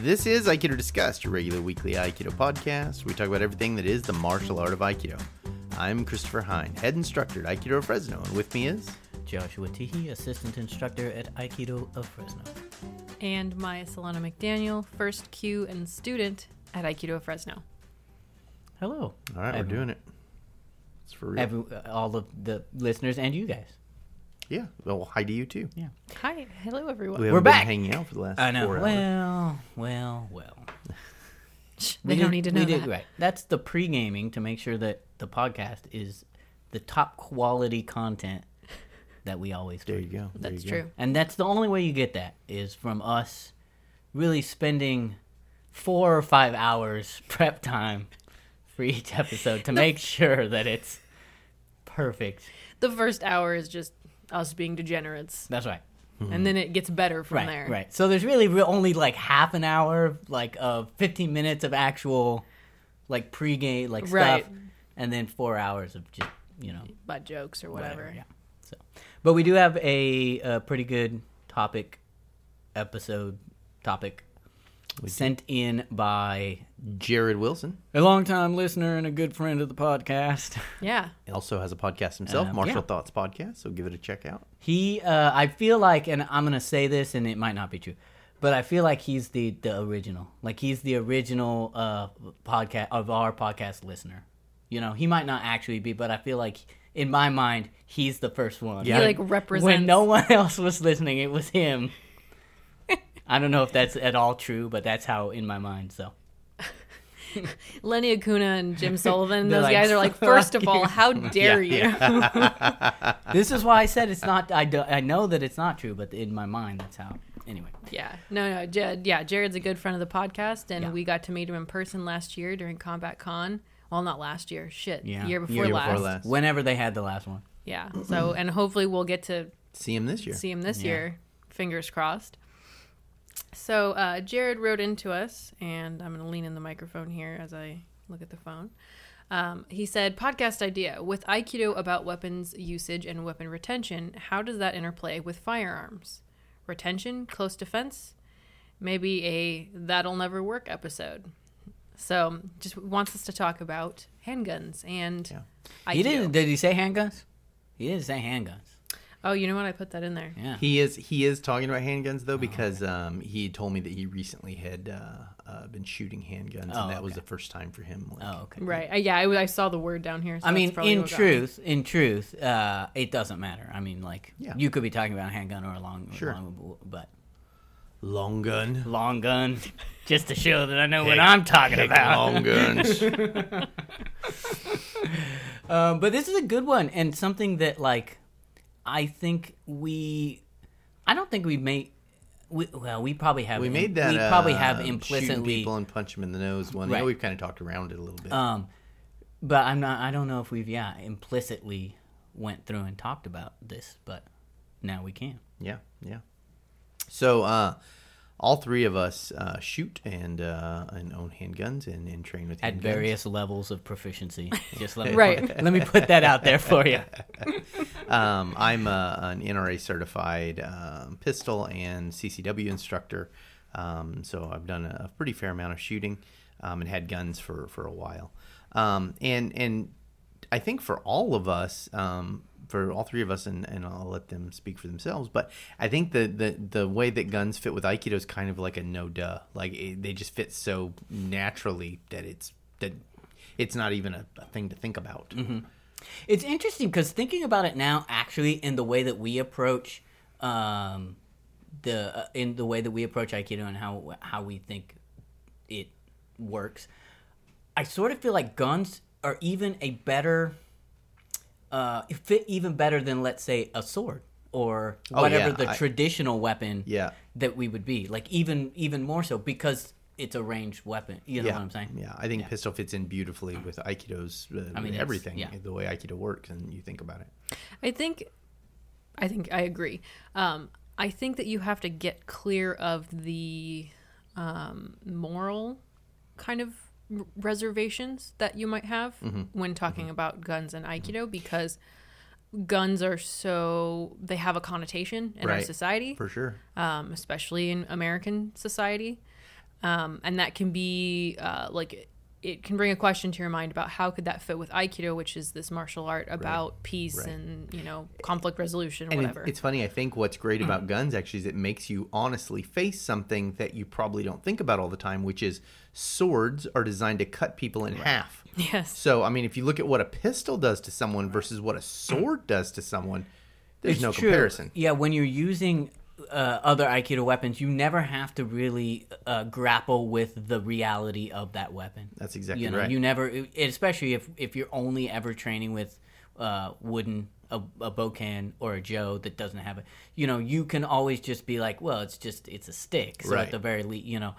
This is Aikido Discussed, your regular weekly Aikido podcast. We talk about everything that is the martial art of Aikido. I'm Christopher Hein, head instructor at Aikido of Fresno, and with me is Joshua Teehee, assistant instructor at Aikido of Fresno. And Maya Solana McDaniel, first kyu and student at Aikido of Fresno. Hello. all right. We're doing it. It's for real. Every, uh, all of the listeners and you guys. Yeah. Well, hi to you too. Yeah. Hi, hello everyone. We We're haven't been back. hanging out for the last I know. four hours. Well, well, well. they We don't did- need to we know did- that. Right. That's the pre-gaming to make sure that the podcast is the top quality content that we always do. There you go. There That's you go. true. And that's the only way you get that is from us really spending four or five hours prep time for each episode to make sure that it's perfect. The first hour is just us being degenerates, That's right. Mm-hmm. and then it gets better from Right, there. right. So there's really re- only like half an hour, like of 15 minutes of actual, like pregame, like Right. stuff, and then four hours of just you know Butt jokes or whatever. Yeah. So, but we do have a, a pretty good topic episode topic sent in by Jared Wilson a longtime listener and a good friend of the podcast. Yeah. He also has a podcast himself, Um, Martial yeah. Thoughts Podcast. So give it a check out. He, uh, I feel like, and I'm gonna say this, and it might not be true, but I feel like he's the the original. Like he's the original uh, podcast of our podcast listener. You know, he might not actually be, but I feel like in my mind, he's the first one. Yeah. He like represents. When no one else was listening, it was him. I don't know if that's at all true, but that's how in my mind. So Lenny Acuna and Jim Sullivan, those like, guys are like, first of all, how dare you? this is why I said it's not. I, do, I know that it's not true, but in my mind, that's how. Anyway, Yeah, no, no, J- yeah. Jared's a good friend of the podcast, and Yeah. we got to meet him in person last year during Combat Con. Well, not last year. Shit, Yeah. the year before, Year before last. last. whenever they had the last one. Yeah. So, and hopefully we'll get to See him this year. see him this Yeah. year. Fingers crossed. So uh, Jared wrote into us, and I'm going to lean in the microphone here as I look at the phone. Um, he said, "Podcast idea with Aikido about weapons usage and weapon retention. How does that interplay with firearms? Retention, close defense, maybe a that'll never work episode." So, just wants us to talk about handguns and Yeah. Aikido. He didn't. Did he say handguns? He didn't say handguns. Oh, you know what? I put that in there. Yeah. He is he is talking about handguns Oh, though because um, he told me that he recently had uh, uh, been shooting handguns Oh, and that was the first time for him. Like, oh, okay. Right. Uh, yeah, I, I saw the word down here. So I mean, probably in what got me. truth, in truth, uh, it doesn't matter. I mean, like, Yeah. you could be talking about a handgun or a long, Sure. long but long gun, long gun, just to show that I know what I'm talking about. long guns. Um, but this is a good one and something that like I think we I don't think we made we, well we probably have we made that. we probably uh, have implicitly people and punch them in the nose one. I Right. know we've kind of talked around it a little bit. um but I'm not I don't know if we've yeah implicitly went through and talked about this but now we can yeah, yeah. So uh, all three of us uh, shoot and uh, and own handguns and, and train with at handguns. various levels of proficiency just let me Right. let me put that out there for you Um, I'm a, an NRA certified um, pistol and CCW instructor, um, so I've done a pretty fair amount of shooting um, and had guns for, for a while. Um, and and I think for all of us, um, for all three of us, and, and I'll let them speak for themselves. But I think the the, the way that guns fit with Aikido is kind of like a no duh. Like it, they just fit so naturally that it's that it's not even a, a thing to think about. It's interesting because thinking about it now, actually, in the way that we approach um, the uh, in the way that we approach Aikido and how how we think it works, I sort of feel like guns are even a better uh, fit even better than let's say a sword or Oh, whatever yeah, the I- traditional weapon Yeah. that we would be like even even more so because it's a ranged weapon. You know yeah, what I'm saying? Yeah, I think pistol fits in beautifully with Aikido's uh, I mean, everything, yeah. the way Aikido works, and you think about it. I think, I think I agree. Um, I think that you have to get clear of the um, moral kind of r- reservations that you might have Mm-hmm. when talking about guns and Aikido because guns are so they have a connotation in our society, For sure. um, especially in American society. um, and that can be uh, like it can bring a question to your mind about how could that fit with aikido which is this martial art about peace Right. and you know conflict resolution or And it- whatever it's funny. I think what's great about guns actually is it makes you honestly face something that you probably don't think about all the time, which is swords are designed to cut people in half. yes So, I mean, if you look at what a pistol does to someone versus what a sword does to someone, there's It's no true. comparison. Yeah, when you're using uh, other Aikido weapons, you never have to really uh, grapple with the reality of that weapon. That's exactly you know, right. You never, especially if if you're only ever training with uh, wooden a, a bokken or a jo that doesn't have it. You know, you can always just be like, well, it's just it's a stick. So Right. at the very least, you know.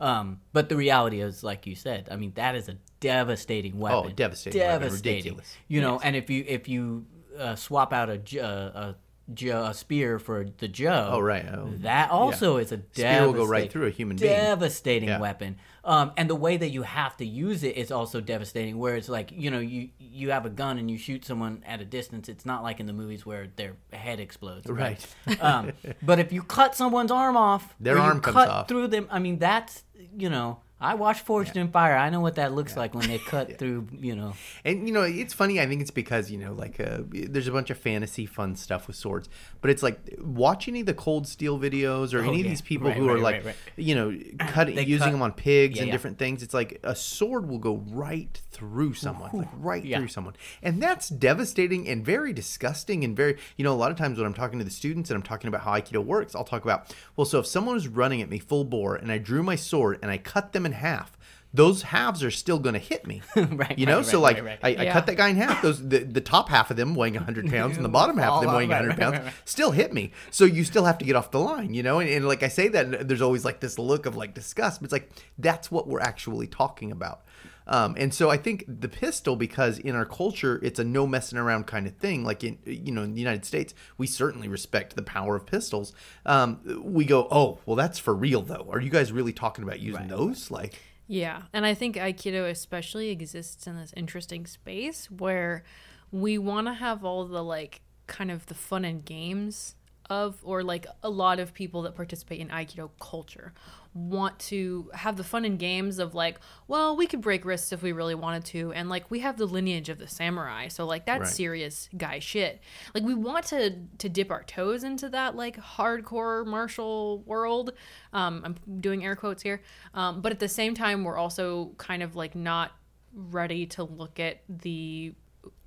Um, but the reality is, like you said, I mean, that is a devastating weapon. Oh, devastating weapon, Devastating. ridiculous. You know, and if you if you uh, swap out a, uh, a, J- a spear for the jo, Oh, right. Oh, that also is a Spear will go right devastating- through a human being. Devastating Yeah. weapon. Um, and the way that you have to use it is also devastating. Where it's like you know you you have a gun and you shoot someone at a distance. It's not like in the movies where their head explodes. Right. um, but if you cut someone's arm off, Their arm comes cut off. through them. I mean, that's you know. I watched Forged in Fire. I know what that looks like when they cut through. You know, And you know, it's funny. I think it's because you know, like, uh, there's a bunch of fantasy fun stuff with swords, but it's like watch any of the Cold Steel videos or Oh, any of these people Right, who are like, right, right. you know, cut using cut- them on pigs Yeah, and yeah. different things. It's like a sword will go right through someone, like right Yeah. through someone, and that's devastating and very disgusting and very. You know, a lot of times when I'm talking to the students and I'm talking about how Aikido works, I'll talk about, well, so if someone was running at me full bore and I drew my sword and I cut them in half. Those halves are still going to hit me, Right, You know, right, so right, like right, I, I Yeah. cut that guy in half. Those the, the top half of them weighing 100 pounds and the bottom half of them weighing off, 100 right, pounds right, right. still hit me. So you still have to get off the line, you know. And, and like I say that, there's always like this look of like disgust. But it's like that's what we're actually talking about. Um, and so I think the pistol, because in our culture it's a no messing around kind of thing. Like in you know in the United States, we certainly respect the power of pistols. Um, we go, oh well, that's for real though. Are you guys really talking about using those? Like, Yeah, and I think Aikido especially exists in this interesting space where we want to have all the like kind of the fun and games of, or like a lot of people that participate in Aikido culture want to have the fun and games of like, well, we could break wrists if we really wanted to, and like we have the lineage of the samurai, so like that's Right. serious guy shit. Like we want to to dip our toes into that like hardcore martial world. Um, I'm doing air quotes here, um, but at the same time, we're also kind of like not ready to look at the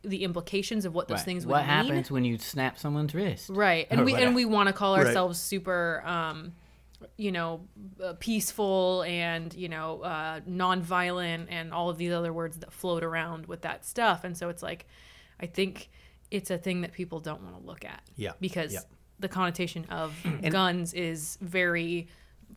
the implications of what those Right. things would what mean. happens when you snap someone's wrist? right and Or we whatever. and we want to call Right. ourselves super um you know uh, peaceful and you know uh non-violent and all of these other words that float around with that stuff and so it's like i think it's a thing that people don't want to look at Yeah. because Yeah. the connotation of guns is very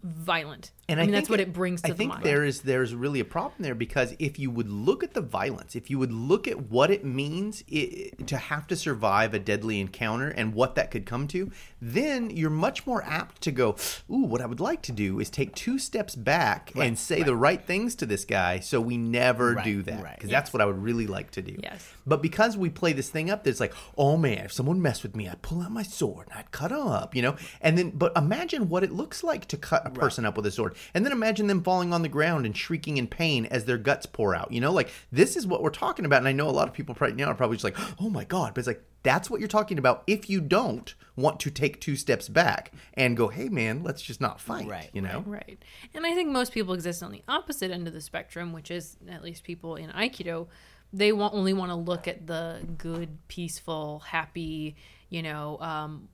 violent And i I, mean think that's what it, brings to I the think mind there is there's really a problem there because if you would look at the violence, if you would look at what it means i to have to survive a deadly encounter and what that could come to, then you're much more apt to go, "Ooh, what I would like to do is take two steps back and say the right things to this guy, so we never Right, do that." right. Because that's what I would really like to do. Yes. But because we play this thing up, that's like, oh man, if someone messed with me, I'd pull out my sword and I'd cut them up, you know? And then, but imagine what it looks like to cut a person up with a sword. And then imagine them falling on the ground and shrieking in pain as their guts pour out, you know? Like, this is what we're talking about. And I know a lot of people right now are probably just like, oh my God. But it's like, that's what you're talking about if you don't want to take two steps back and go, hey man, let's just not fight, Right, you know? Right. And I think most people exist on the opposite end of the spectrum, which is at least people in Aikido. They want, only want to look at the good, peaceful, happy, you know, um,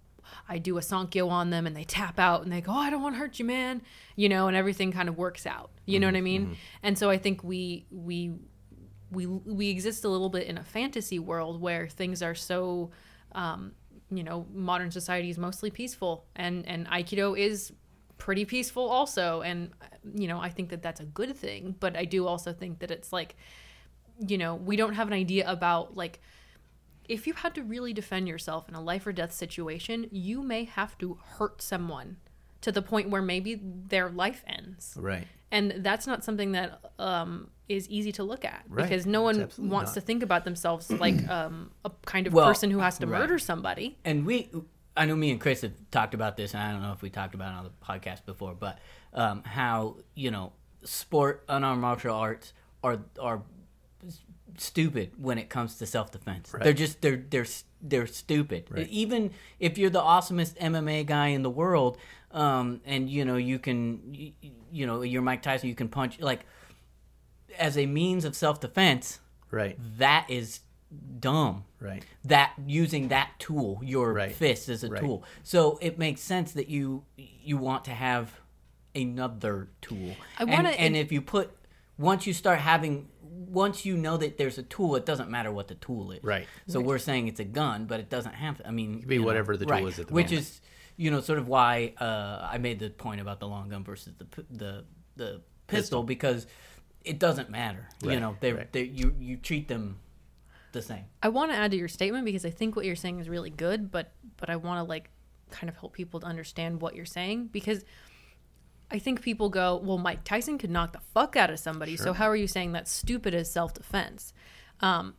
I do a Sankyo on them and they tap out and they go, Oh, I don't want to hurt you, man. You know, and everything kind of works out. You know what I mean? And so I think we, we, we, we exist a little bit in a fantasy world where things are so, um, you know, modern society is mostly peaceful and, and Aikido is pretty peaceful also and you know i think that that's a good thing but i do also think that it's like you know we don't have an idea about like if you had to really defend yourself in a life or death situation you may have to hurt someone to the point where maybe their life ends Right. and that's not something that um, is easy to look at Right. because no one wants not. to think about themselves like um, a kind of Well, person who has to right. murder somebody and we I know me and Chris have talked about this, and I don't know if we talked about it on the podcast before, but um, how you know sport unarmed martial arts are are stupid when it comes to self defense. They're just they're they're they're stupid. Even if you're the awesomest MMA guy in the world, um, and you know you can you, you know you're Mike Tyson, you can punch like as a means of self defense. Right. That is dumb Right. that using that tool, your Right. fist as a Right. tool. So it makes sense that you you want to have another tool. I wanna- and if you put once you start having once you know that there's a tool, it doesn't matter what the tool is. Right. So we're saying it's a gun, but it doesn't have to. I mean, it be whatever the tool is at the moment. which moment. is you know sort of why uh, I made the point about the long gun versus the the the pistol, because it doesn't matter. You know, they right. they you you treat them the same. I want to add to your statement because I think what you're saying is really good, but but I want to like kind of help people to understand what you're saying because I think people go, "Well, Mike Tyson could knock the fuck out of somebody, so how are you saying that's stupid as self-defense?" Um,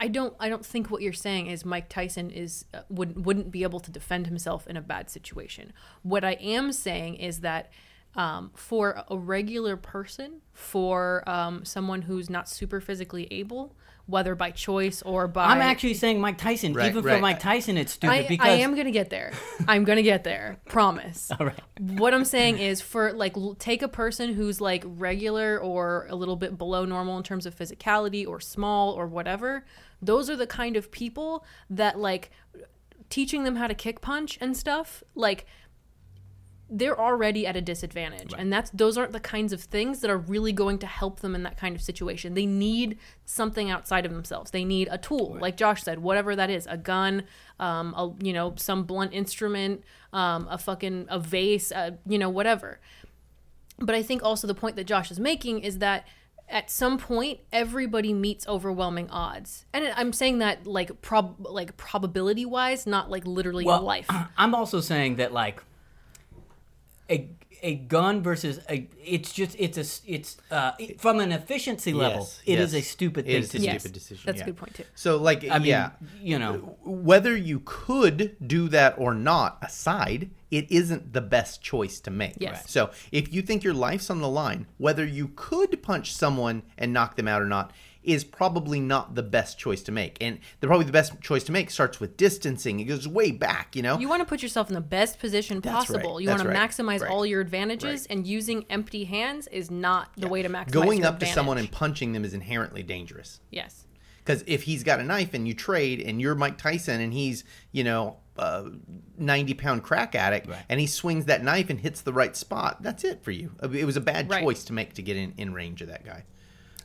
I don't. I don't think what you're saying is Mike Tyson is uh, would wouldn't be able to defend himself in a bad situation. What I am saying is that um, for a regular person, for um, someone who's not super physically able, whether by choice or by I'm actually saying Mike Tyson. Right, Even for. Mike Tyson, it's stupid I, because I am gonna get there. I'm gonna get there. Promise. All right. What I'm saying is, for like, take a person who's like regular or a little bit below normal in terms of physicality or small or whatever. Those are the kind of people that like teaching them how to kick punch and stuff. Like they're already at a disadvantage. And that's those aren't the kinds of things that are really going to help them in that kind of situation. They need something outside of themselves. They need a tool. Like josh said whatever that is a gun um, a, you know some blunt instrument um, a fucking a vase uh, you know whatever. But i think also the point that josh is making is that at some point everybody meets overwhelming odds. And i'm saying that like prob like probability wise not like literally in life. I'm also saying that like a a gun versus a it's just it's a it's uh from an efficiency level Yes, it is yes. a stupid It thing is to a do. Yes, stupid decision. that's a good point, too. So, like, I mean, yeah, you know, whether you could do that or not aside, it isn't the best choice to make. Yes. Right. So if you think your life's on the line, whether you could punch someone and knock them out or not is probably not the best choice to make. And the probably the best choice to make starts with distancing. It goes way back, you know? You want to put yourself in the best position That's possible. right. You want to right. maximize Right. all your advantages, Right. and using empty hands is not the way to maximize Going your up to someone and punching them is inherently dangerous. yes, Because if he's got a knife and you trade, and you're Mike Tyson and he's, you know, a 90 pound crack addict, Right. and he swings that knife and hits the right spot, that's it for you. It was a bad Right. choice to make to get in, in range of that guy.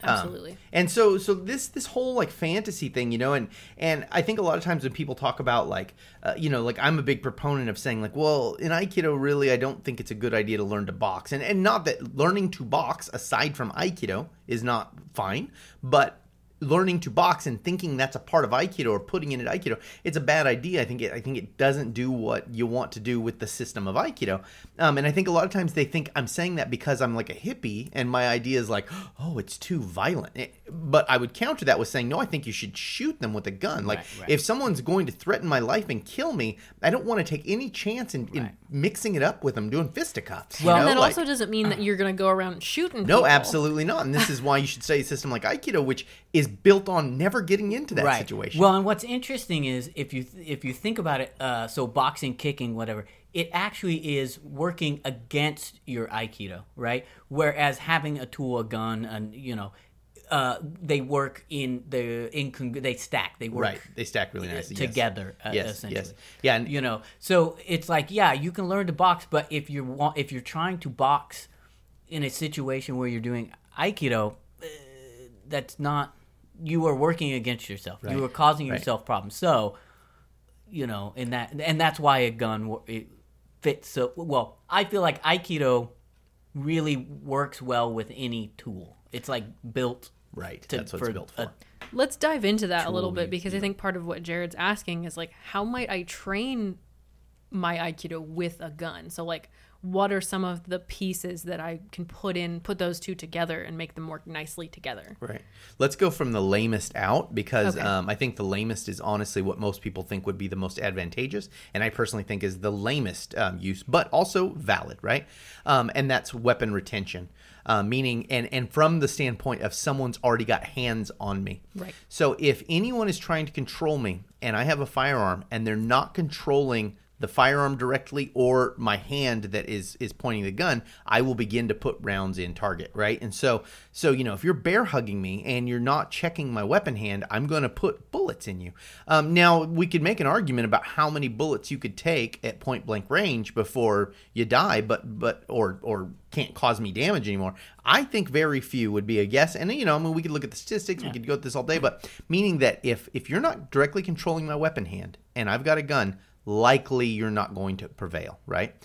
Um, absolutely. and so so this this whole like fantasy thing, you know, and and I think a lot of times when people talk about like uh, you know, like I'm a big proponent of saying like, well, in aikido really I don't think it's a good idea to learn to box. And and not that learning to box aside from aikido is not fine, but learning to box and thinking that's a part of aikido or putting it in aikido it's a bad idea i think it i think it doesn't do what you want to do with the system of aikido um, and i think a lot of times they think i'm saying that because i'm like a hippie and my idea is like oh it's too violent It- but i would counter that with saying no i think you should shoot them with a gun like Right, right. if someone's going to threaten my life and kill me i don't want to take any chance in, in mixing it up with them doing fisticuffs you Well, know? and that Like- also doesn't mean that you're going to go around shooting. no, people. absolutely not. And this is why you should study a system like Aikido, which is built on never getting into that situation. Well, and what's interesting is if you if you think about it, uh, so boxing, kicking, whatever, it actually is working against your aikido, right? Whereas having a tool, a gun, and you know, uh, they work in the in con- they stack, they work right, they stack really nicely yes. together. Uh, Yes, essentially. yes, yeah, and you know, so it's like yeah, you can learn to box, but if you want, if you're trying to box in a situation where you're doing aikido, uh, that's not you are working against yourself. You Right. are causing Right. yourself problems. So, you know, in that and that's why a gun it fits so well. I feel like aikido really works well with any tool. It's like built right. to, That's what it's built for. a- Let's dive into that a little bit because I think part of what Jared's asking is like, how might I train my aikido with a gun. So like what are some of the pieces that I can put in put those two together and make them work nicely together. Right. Let's go from the lamest out because Okay. um, I think the lamest is honestly what most people think would be the most advantageous, and I personally think is the lamest um, use, but also valid, right? Um, and that's weapon retention, uh, meaning and and from the standpoint of someone's already got hands on me. Right. So if anyone is trying to control me and I have a firearm and they're not controlling the firearm directly or my hand that is is pointing the gun, I will begin to put rounds in target, right? And so so you know, if you're bear hugging me and you're not checking my weapon hand, I'm going to put bullets in you. Um, now we could make an argument about how many bullets you could take at point blank range before you die, but but or or can't cause me damage anymore. I think very few would be a guess. And you know, I mean, we could look at the statistics. We could go at this all day, but meaning that if if you're not directly controlling my weapon hand and I've got a gun, likely you're not going to prevail, right?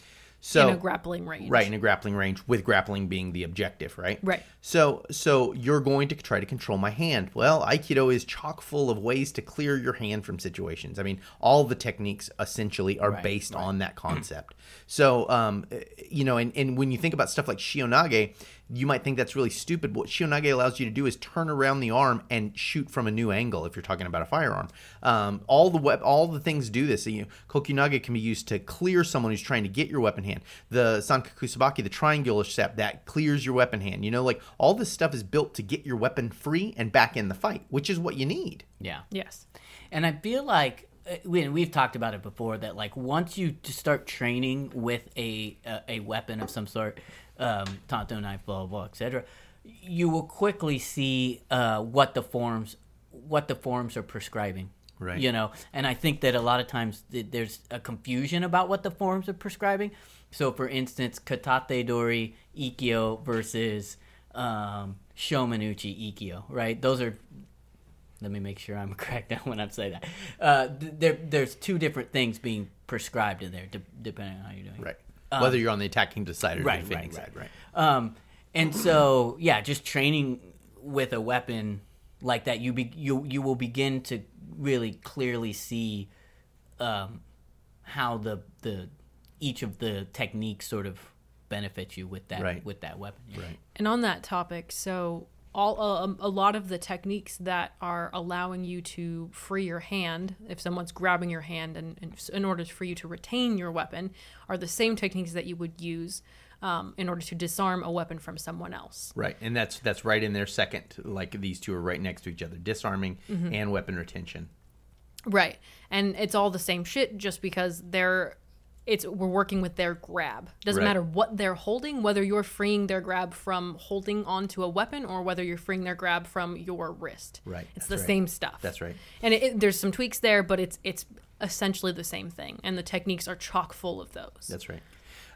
So in a grappling range. right in a grappling range with grappling being the objective right Right. so so you're going to try to control my hand well aikido is chock full of ways to clear your hand from situations i mean all the techniques essentially are Right, based on that concept so um you know and, and when you think about stuff like shihonage you might think that's really stupid but what shihonage allows you to do is turn around the arm and shoot from a new angle if you're talking about a firearm um, all the web all the things do this you know, kokyunage can be used to clear someone who's trying to get your weapon hand the sankaku sabaki the triangular step that clears your weapon hand you know like all this stuff is built to get your weapon free and back in the fight which is what you need Yeah. Yes. And I feel like uh, we, and we've talked about it before that like once you start training with a a, a weapon of some sort, um, tanto knife, blah blah, blah etc., you will quickly see uh, what the forms what the forms are prescribing. Right. You know, and I think that a lot of times th- there's a confusion about what the forms are prescribing. So, for instance, katate dori ikkyo versus um, shomenuchi ikkyo, right? Those are let me make sure I'm correct when I say that. Uh, th- there, there's two different things being prescribed in there, de- depending on how you're doing. it. Right whether you're on the attacking side or right, the defending right, side right Um, and so yeah, just training with a weapon like that, you be you you will begin to really clearly see um, how the the each of the techniques sort of benefits you with that Right. with that weapon. right And on that topic, so all um, a lot of the techniques that are allowing you to free your hand, if someone's grabbing your hand, and, and in order for you to retain your weapon, are the same techniques that you would use um, in order to disarm a weapon from someone else. Right, and that's that's right in there second. Like these two are right next to each other: disarming Mm-hmm. and weapon retention. Right. And it's all the same shit just because they're it's we're working with their grab. Doesn't Right. matter what they're holding, whether you're freeing their grab from holding onto a weapon or whether you're freeing their grab from your wrist. Right, It's that's the right. same stuff. That's right. And it, it- there's some tweaks there, but it's it's essentially the same thing and the techniques are chock full of those. That's right.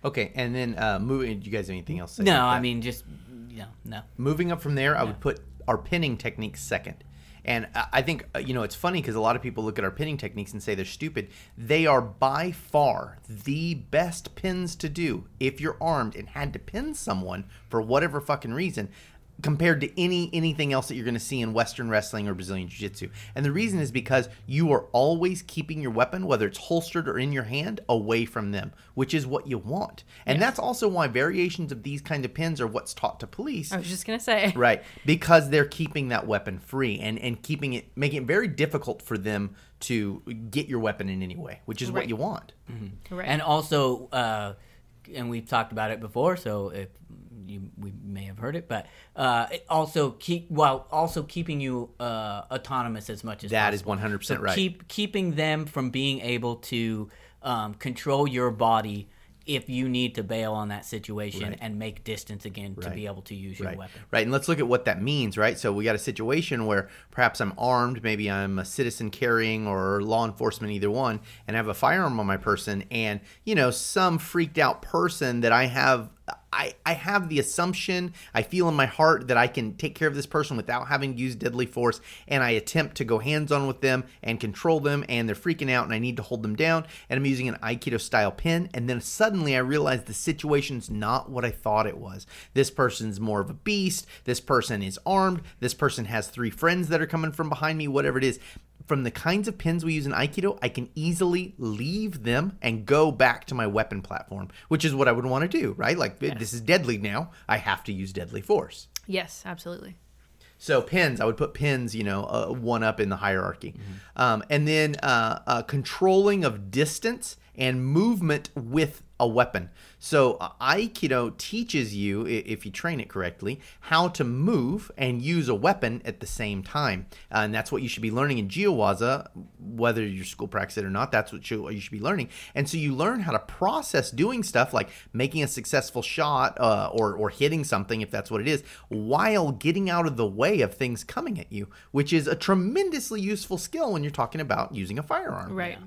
Okay, and then uh, moving. Do you guys have anything else? to say No, about I mean just you know, no. moving up from there, I would put our pinning techniques second. And I think, uh, you know, it's funny because a lot of people look at our pinning techniques and say they're stupid. They are by far the best pins to do if you're armed and had to pin someone for whatever fucking reason compared to any anything else that you're going to see in western wrestling or brazilian jiu-jitsu. And the reason is because you are always keeping your weapon whether it's holstered or in your hand away from them which is what you want. And that's also why variations of these kind of pins are what's taught to police I was just going to say. right because they're keeping that weapon free and and keeping it making it very difficult for them to get your weapon in any way which is what you want. Right. And also, uh, and we've talked about it before, so if you we may have heard it, but uh, it also keep while also keeping you uh, autonomous as much as That is possible. 100% right. Keep keeping them from being able to um, control your body if you need to bail on that situation Right. and make distance again to be able to use your right weapon. right and let's look at what that means right so we got a situation where perhaps i'm armed maybe i'm a citizen carrying or law enforcement either one and I have a firearm on my person and you know some freaked out person that i have I, I have the assumption i feel in my heart that i can take care of this person without having to use deadly force and i attempt to go hands on with them and control them and they're freaking out and i need to hold them down and i'm using an aikido style pin and then suddenly i realize the situation's not what i thought it was. This person's more of a beast this person is armed this person has three friends that are coming from behind me whatever it is from the kinds of pins we use in Aikido, I can easily leave them and go back to my weapon platform, which is what I would want to do, right? Like this is deadly now. I have to use deadly force. Yes, absolutely. So pins, I would put pins, you know, uh, one up in the hierarchy, um, and then uh, uh, controlling of distance and movement with a weapon. So uh, Aikido teaches you, if you train it correctly, how to move and use a weapon at the same time, Uh, and that's what you should be learning in Jiyuwaza, whether your school practice it or not. That's what you, you should be learning, and so you learn how to process doing stuff like making a successful shot uh, or or hitting something if that's what it is, while getting out of the way of things coming at you, which is a tremendously useful skill when you're talking about using a firearm. Right.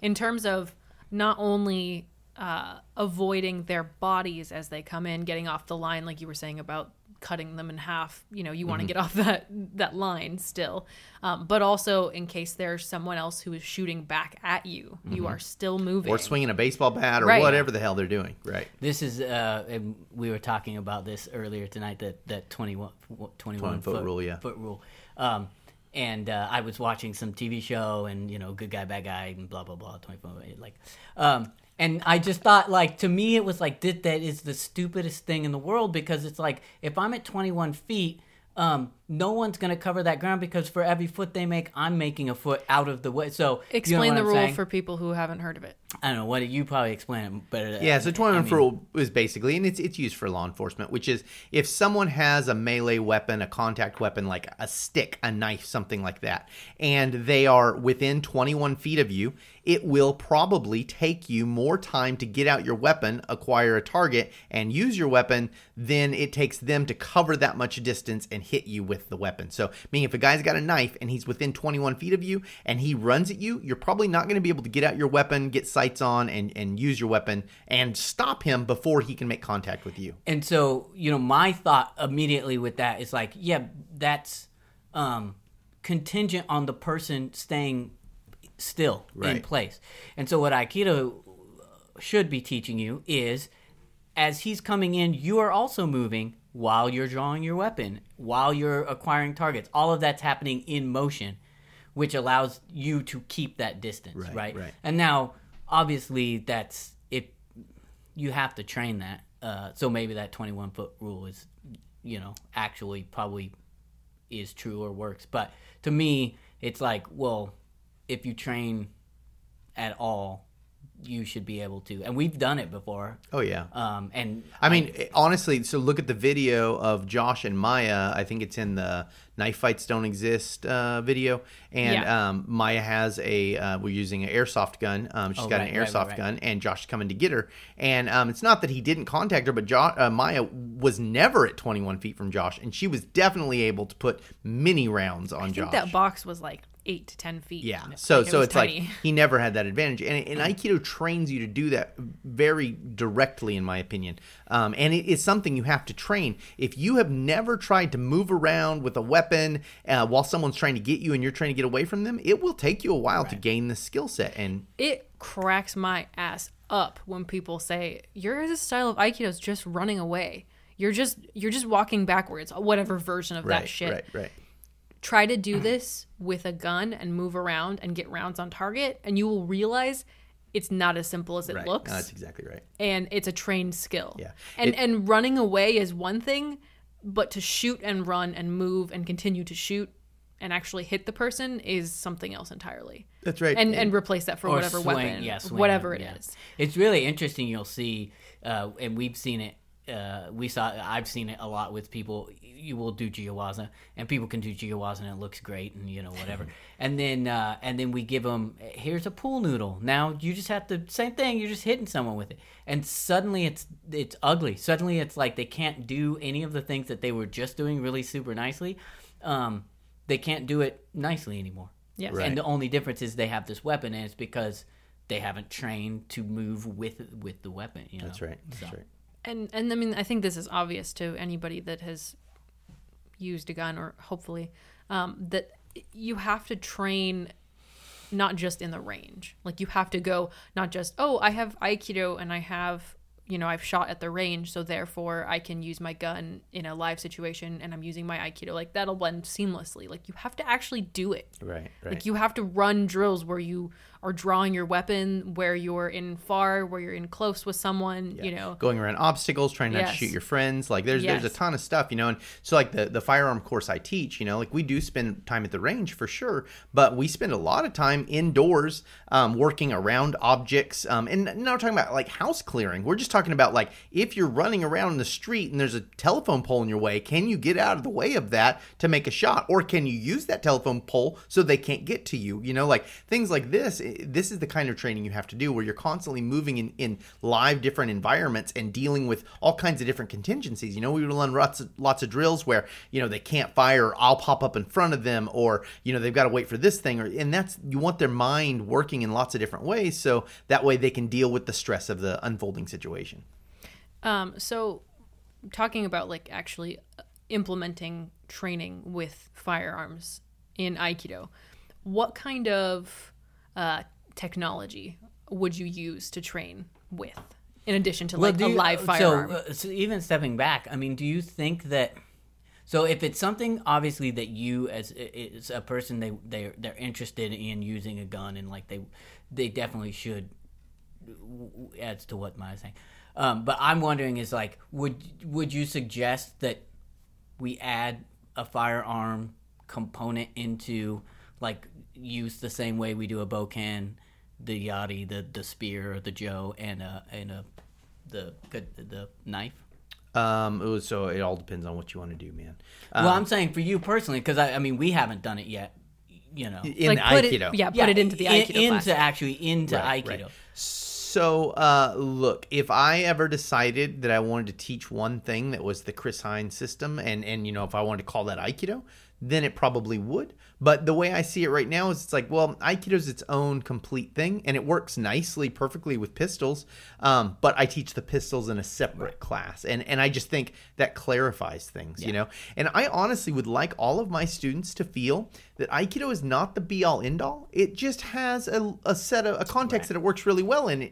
In terms of not only uh, avoiding their bodies as they come in, getting off the line, like you were saying about cutting them in half. You know, you want to get off that that line still, um, but also in case there's someone else who is shooting back at you, you are still moving. Or swinging a baseball bat or Right. whatever the hell they're doing. Right. This is, uh, and we were talking about this earlier tonight. That that 21, 21 foot foot, rule, yeah. foot rule. Um, and uh, I was watching some TV show, and you know, good guy, bad guy, and blah blah blah. Twenty four, like, um, and I just thought, like, to me, it was like that. Is the stupidest thing in the world because it's like if I'm at twenty one feet. Um, no one's gonna cover that ground because for every foot they make, I'm making a foot out of the way. So you know Explain the I'm rule saying? for people who haven't heard of it. I don't know. What you probably explain it better. Yeah, so I 21 mean- rule is basically, and it's it's used for law enforcement, which is if someone has a melee weapon, a contact weapon like a stick, a knife, something like that, and they are within 21 feet of you, it will probably take you more time to get out your weapon, acquire a target, and use your weapon than it takes them to cover that much distance and hit you with the weapon. So, meaning if a guy's got a knife and he's within 21 feet of you and he runs at you, you're probably not going to be able to get out your weapon, get sights on, and, and use your weapon and stop him before he can make contact with you. and so you know my thought immediately with that is like yeah that's um contingent on the person staying still in place and so what aikido should be teaching you is as he's coming in you are also moving while you're drawing your weapon while you're acquiring targets all of that's happening in motion which allows you to keep that distance Right, right, right. and now obviously that's if you have to train that. Uh, so maybe that 21 foot rule is, you know, actually probably is true or works. But to me, it's like, well, if you train at all, you should be able to. And we've done it before. Oh, yeah. Um, and I mean, honestly, so look at the video of Josh and Maya. I think it's in the Knife Fights Don't Exist uh, video. And Yeah. um, Maya has a, uh, we're using an airsoft gun. Um, she's Oh, got right, an airsoft right, right. gun, and Josh is coming to get her. And um, it's not that he didn't contact her, but jo- uh, Maya was never at 21 feet from Josh, and she was definitely able to put many rounds on I think Josh. that box was like eight to ten feet. Yeah. So Like, it so it's tiny. like he never had that advantage, and, and Aikido trains you to do that very directly, in my opinion. Um, and it is something you have to train. If you have never tried to move around with a weapon uh, while someone's trying to get you and you're trying to get away from them, it will take you a while to gain the skill set. And it cracks my ass up when people say your style of aikido is just running away you're just you're just walking backwards whatever version of that shit right, right. Try to do this with a gun and move around and get rounds on target and you will realize it's not as simple as it Right. looks No, that's exactly right. and it's a trained skill Yeah. and It- and running away is one thing but to shoot and run and move and continue to shoot and actually hit the person is something else entirely That's right. and and replace that for whatever swing, weapon yeah, swing whatever it, it yeah. is. It's really interesting. You'll see, uh, and we've seen it. Uh, we saw. I've seen it a lot with people. You will do Jiyuwaza, and people can do Jiyuwaza, and it looks great, and you know whatever. and then uh, and then we give them here's a pool noodle. Now you just have to same thing. You're just hitting someone with it, and suddenly it's it's ugly. Suddenly it's like they can't do any of the things that they were just doing really super nicely. Um, they can't do it nicely anymore. Yes. Right. And the only difference is they have this weapon, and it's because they haven't trained to move with with the weapon. You know? That's right. That's So- right. And and I mean I think this is obvious to anybody that has used a gun or hopefully um, that you have to train not just in the range like you have to go not just oh I have aikido and I have you know, I've shot at the range, so therefore I can use my gun in a live situation and I'm using my Aikido. Like that'll blend seamlessly. Like you have to actually do it. Right, right. Like you have to run drills where you are drawing your weapon, where you're in far, where you're in close with someone, you know. going around obstacles, trying not Yes. to shoot your friends. Like there's there's a ton of stuff, you know. And so like the the firearm course I teach, you know, like we do spend time at the range for sure, but we spend a lot of time indoors, um, working around objects. Um, and not talking about like house clearing. We're just talking about like if you're running around in the street and there's a telephone pole in your way, can you get out of the way of that to make a shot, or can you use that telephone pole so they can't get to you? You know, like things like this. This is the kind of training you have to do where you're constantly moving in, in live different environments and dealing with all kinds of different contingencies. You know, we run lots of, lots of drills where, you know, they can't fire, I'll pop up in front of them, or, you know, they've got to wait for this thing. Or, and that's, you want their mind working in lots of different ways so that way they can deal with the stress of the unfolding situation. Um, so, talking about like actually implementing training with firearms in Aikido, what kind of uh, technology would you use to train with, in addition to like a you- live firearm? So, uh, so even stepping back, I mean, do you think that? So if it's something obviously that you as is a person they they they're interested in using a gun and like they they definitely should as to what Maya's saying. Um, but I'm wondering is like would would you suggest that we add a firearm component into like use the same way we do a bokken, the yachty, the the spear, the jo, and a and a the the knife. Um, it was, so it all depends on what you want to do, man. well, I'm saying for you personally, because I, I mean we haven't done it yet. You know, In like put Aikido. it, yeah, put it into the in- Aikido into class. actually into Right, Aikido. right. So, uh, look, if I ever decided that I wanted to teach one thing that was the Chris Hein's system, and and you know, if I wanted to call that Aikido, then it probably would. But the way I see it right now is, it's like, well, Aikido's its own complete thing, and it works nicely, perfectly with pistols. Um, but I teach the pistols in a separate class, and and I just think that clarifies things, you know. And I honestly would like all of my students to feel that Aikido is not the be all end all. It just has a, a set of a context that it works really well in.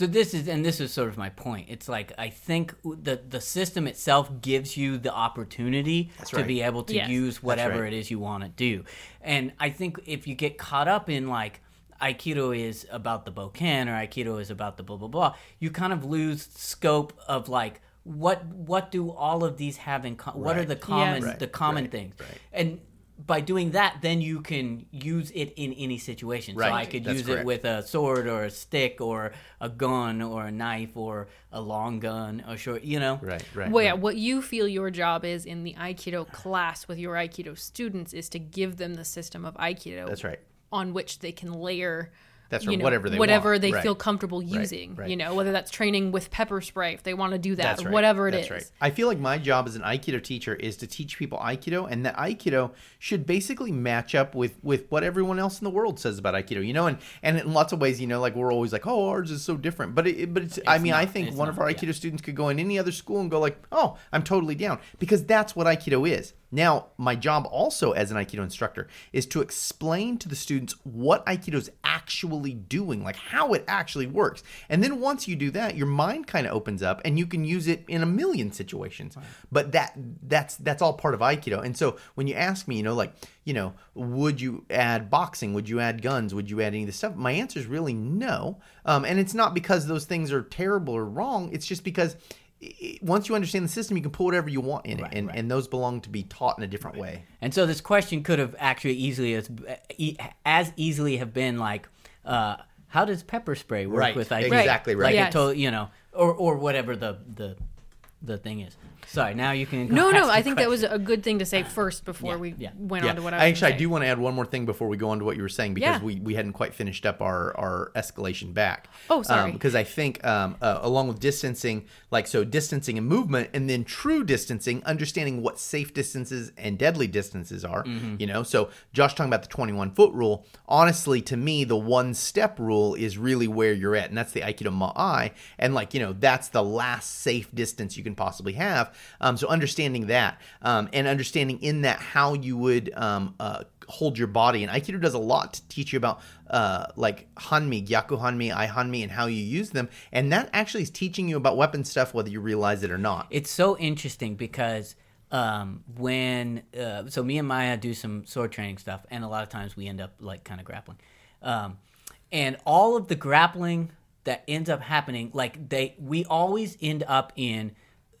So this is, and this is sort of my point. It's like I think the the system itself gives you the opportunity to be able to Yes. use whatever right. it is you want to do. And I think if you get caught up in like Aikido is about the Bokken or Aikido is about the blah blah blah, you kind of lose scope of like what what do all of these have in common? What are the common Yes. the common right, things? right. And by doing that, then you can use it in any situation. So I could That's use correct. it with a sword or a stick or a gun or a knife or a long gun or short, you know. Right, right. well, yeah, right. what you feel your job is in the Aikido class with your Aikido students is to give them the system of Aikido. That's right. On which they can layer. That's you right, know, whatever they whatever want. they Right. feel comfortable using. right. You know, whether that's training with pepper spray if they want to do that, That's or right. whatever it is. That's right. I feel like my job as an Aikido teacher is to teach people Aikido, and that Aikido should basically match up with with what everyone else in the world says about Aikido. You know, and and in lots of ways, you know, like we're always like, oh, ours is so different, but it, but it's. I mean, I think It's one of not, our yeah. Aikido students could go in any other school and go like, oh, I'm totally down because that's what Aikido is. Now, my job also as an Aikido instructor is to explain to the students what Aikido is actually doing, like how it actually works. And then once you do that, your mind kind of opens up and you can use it in a million situations. But that that's that's all part of Aikido. And so when you ask me, you know, like, you know, would you add boxing? Would you add guns? Would you add any of this stuff? My answer is really no. Um, and it's not because those things are terrible or wrong. It's just because once you understand the system, you can put whatever you want in it, and, and those belong to be taught in a different way. And so this question could have actually easily as as easily have been like, uh, how does pepper spray work Right. with Aikido? Exactly right. Like Yes. it told you know, or or whatever the the the thing is. Sorry, now you can. No, no, I think that was a good thing to say first before Yeah, we yeah. went Yeah, on to what I was actually, I do want to add one more thing before we go on to what you were saying because Yeah. we, we hadn't quite finished up our, our escalation back. Oh, sorry. Um, because I think um, uh, along with distancing, like so, distancing and movement, and then true distancing, understanding what safe distances and deadly distances are. Mm-hmm. You know, so Josh talking about the twenty one foot rule. Honestly, to me, the one step rule is really where you're at, and that's the Aikido Ma'ai, and like you know, that's the last safe distance you can can possibly have. Um, so understanding that um, and understanding in that how you would um, uh, hold your body. And Aikido does a lot to teach you about uh, like Hanmi, Gyaku Hanmi, Ai Hanmi, and how you use them. And that actually is teaching you about weapon stuff, whether you realize it or not. It's so interesting because um, when uh, so me and Maya do some sword training stuff, and a lot of times we end up like kind of grappling, um, and all of the grappling that ends up happening, like they we always end up in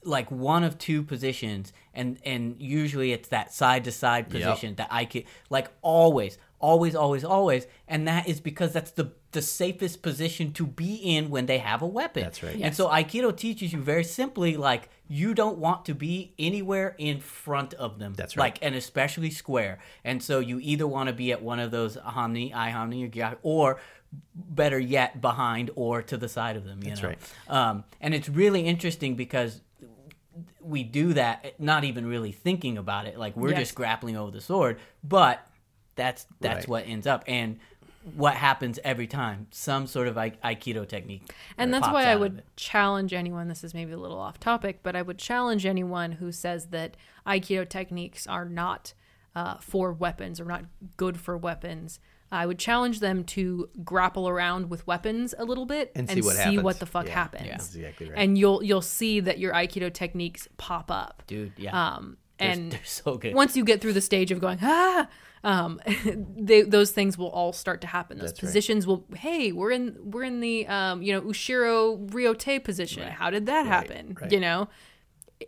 like one of two positions, and and usually it's that side to side position that I can like always. Always, always, always, and that is because that's the the safest position to be in when they have a weapon. That's right. And so Aikido teaches you very simply, like you don't want to be anywhere in front of them. That's right. Like and especially square. And so you either want to be at one of those Hanmi, Ai Hanmi, or or better yet, behind or to the side of them. You That's know? right. Um, and it's really interesting because we do that not even really thinking about it. Like we're Yes. just grappling over the sword, but that's that's Right. what ends up and. What happens every time? Some sort of aikido technique, And that's why I would challenge anyone. This is maybe a little off topic, but I would challenge anyone who says that Aikido techniques are not uh, for weapons or not good for weapons. I would challenge them to grapple around with weapons a little bit And see what happens. the fuck Yeah, happens. that's exactly right. And you'll you'll see that your Aikido techniques pop up. dude. Yeah, Um, They're- and they're so good. once you get through the stage of going ah um they, those things will all start to happen those That's right. positions will hey we're in we're in the um you know ushiro ryote position how did that happen right. you know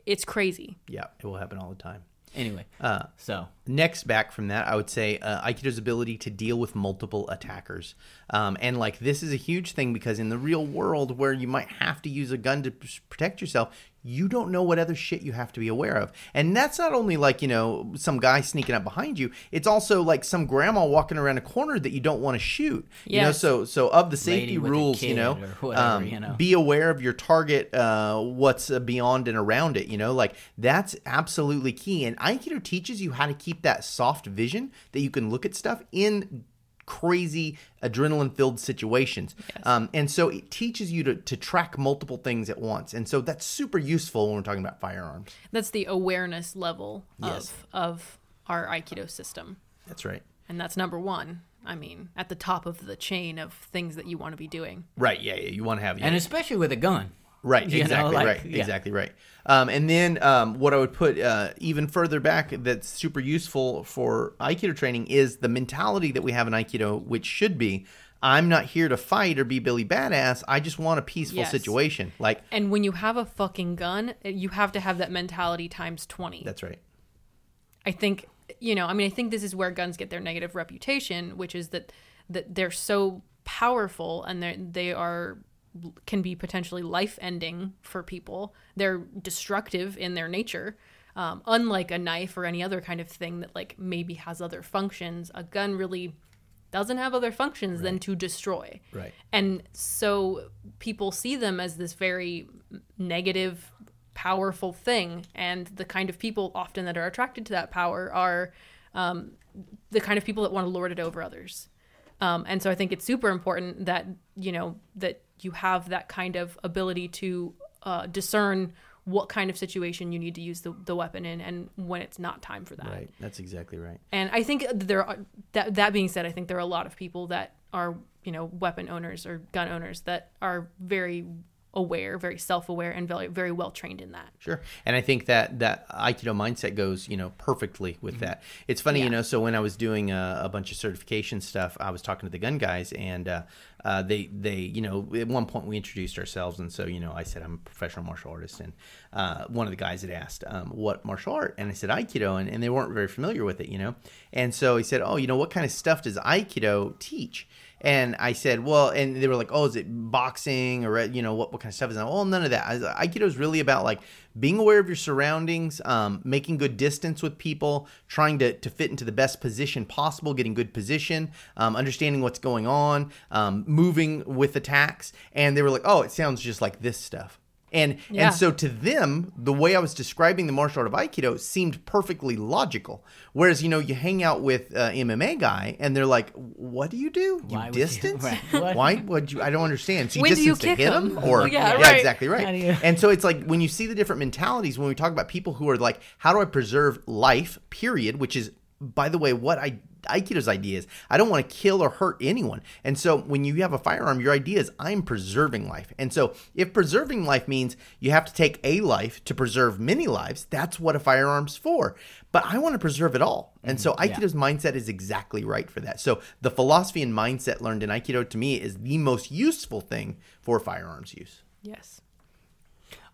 it's crazy yeah, it will happen all the time. Anyway, Uh, so Next, back from that, I would say uh, Aikido's ability to deal with multiple attackers. Um, and like this is a huge thing because in the real world where you might have to use a gun to protect yourself, you don't know what other shit you have to be aware of. And that's not only like, you know, some guy sneaking up behind you, it's also like some grandma walking around a corner that you don't want to shoot. You know, so so of the safety Lady with a rules, you know, whatever, um, you know. be aware of your target, uh, what's uh, beyond and around it. You know, like that's absolutely key. And Aikido teaches you how to keep that soft vision that you can look at stuff in crazy adrenaline filled situations. Um, and so it teaches you to, to track multiple things at once. And so that's super useful when we're talking about firearms. that's the awareness level Yes. of of our aikido system That's right. and that's number one i mean at the top of the chain of things that you want to be doing Right. Yeah. Yeah. You want to have yeah. and especially with a gun. Right, You exactly, like, right, yeah. exactly right. Um, and then um, what I would put uh, even further back that's super useful for Aikido training is the mentality that we have in Aikido, which should be, I'm not here to fight or be Billy Badass. I just want a peaceful Yes. situation. Like, and when you have a fucking gun you have to have that mentality times 20 that's right. I think you know, I mean, I think this is where guns get their negative reputation, which is that that they're so powerful and they they are can be potentially life ending for people. They're destructive in their nature. Um, unlike a knife or any other kind of thing that like maybe has other functions, a gun really doesn't have other functions than to destroy. Right. And so people see them as this very negative, powerful thing. And the kind of people often that are attracted to that power are um, the kind of people that want to lord it over others. Um, and so I think it's super important that, you know, that you have that kind of ability to uh, discern what kind of situation you need to use the, the weapon in and when it's not time for that. Right. That's exactly right. And I think there are that that being said, I think there are a lot of people that are, you know, weapon owners or gun owners that are very aware, very self-aware and very very well trained in that. Sure. And I think that that Aikido mindset goes, you know, perfectly with that. It's funny, you know, so when I was doing a, a bunch of certification stuff, I was talking to the gun guys and uh, uh, they, they, you know, at one point we introduced ourselves. And so, you know, I said, I'm a professional martial artist. And uh, one of the guys had asked, um, what martial art? And I said, Aikido. And, and they weren't very familiar with it, you know? And so he said, oh, you know, what kind of stuff does Aikido teach? And I said, well, and they were like, oh, is it boxing or, you know, what, what kind of stuff is that? Well, none of that. I, Aikido is really about like being aware of your surroundings, um, making good distance with people, trying to, to fit into the best position possible, getting good position, um, understanding what's going on, um, moving with attacks. And they were like, oh, it sounds just like this stuff. And Yeah. and so to them, the way I was describing the martial art of Aikido seemed perfectly logical. Whereas you know you hang out with uh, MMA guy and they're like, "What do you do? You Why would you- distance? right. Why would you? I don't understand. So you When do you to hit him? him, or Yeah, right. exactly right. You- And so it's like when you see the different mentalities when we talk about people who are like, "How do I preserve life?" Period, which is by the way what I Aikido's idea is I don't want to kill or hurt anyone. And so when you have a firearm, your idea is I'm preserving life. And so if preserving life means you have to take a life to preserve many lives, that's what a firearm's for. But I want to preserve it all. And so mm-hmm. yeah. Aikido's mindset is exactly right for that. So the philosophy and mindset learned in Aikido to me is the most useful thing for firearms use. Yes.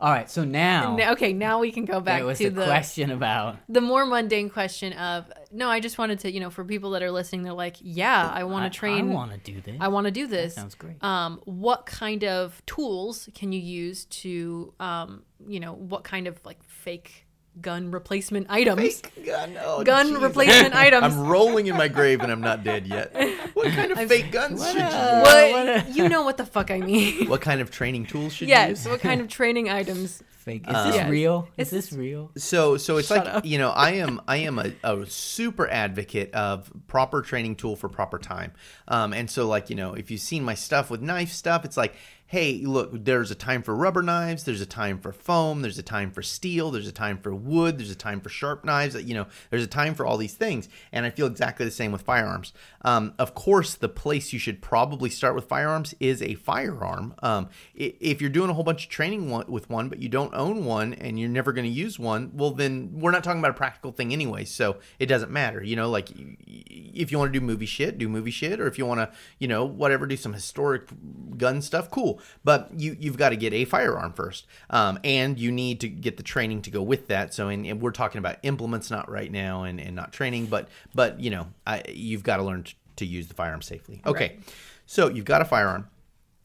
All right, so now okay, now we can go back to the question about the more mundane question of no. I just wanted to, you know, for people that are listening, they're like, yeah, I want to train. I want to do this. I want to do this. sounds great. Um, what kind of tools can you use to, um, you know, what kind of like fake gun replacement items? Fake gun, oh, Gun jeez. replacement items. I'm rolling in my grave and I'm not dead yet. What kind of fake guns should you use? What what you know what the fuck I mean? What kind of training tools should you yes. What kind of training items? Fake. Is this Yes. real? Is It's- this real? So so it's Shut like up. you know I am I am a, a super advocate of proper training tool for proper time. Um, and so like you know if you've seen my stuff with knife stuff, it's like hey look there's a time for rubber knives, there's a time for foam, there's a time for steel, there's a time for wood, there's a time for sharp knives. You know there's a time for all these things, and I feel exactly the same with firearms. Um, of course, the place you should probably start with firearms is a firearm. Um, if you're doing a whole bunch of training with one, but you don't own one and you're never going to use one, well, then we're not talking about a practical thing anyway. So it doesn't matter. You know, like if you want to do movie shit, do movie shit, or if you want to, you know, whatever, do some historic gun stuff, cool. But you you've got to get a firearm first, um, and you need to get the training to go with that. So, and, and we're talking about implements, not right now, and, and not training, but but you know, I, you've got to learn to, to use the firearm safely. Okay, Right. so you've got a firearm.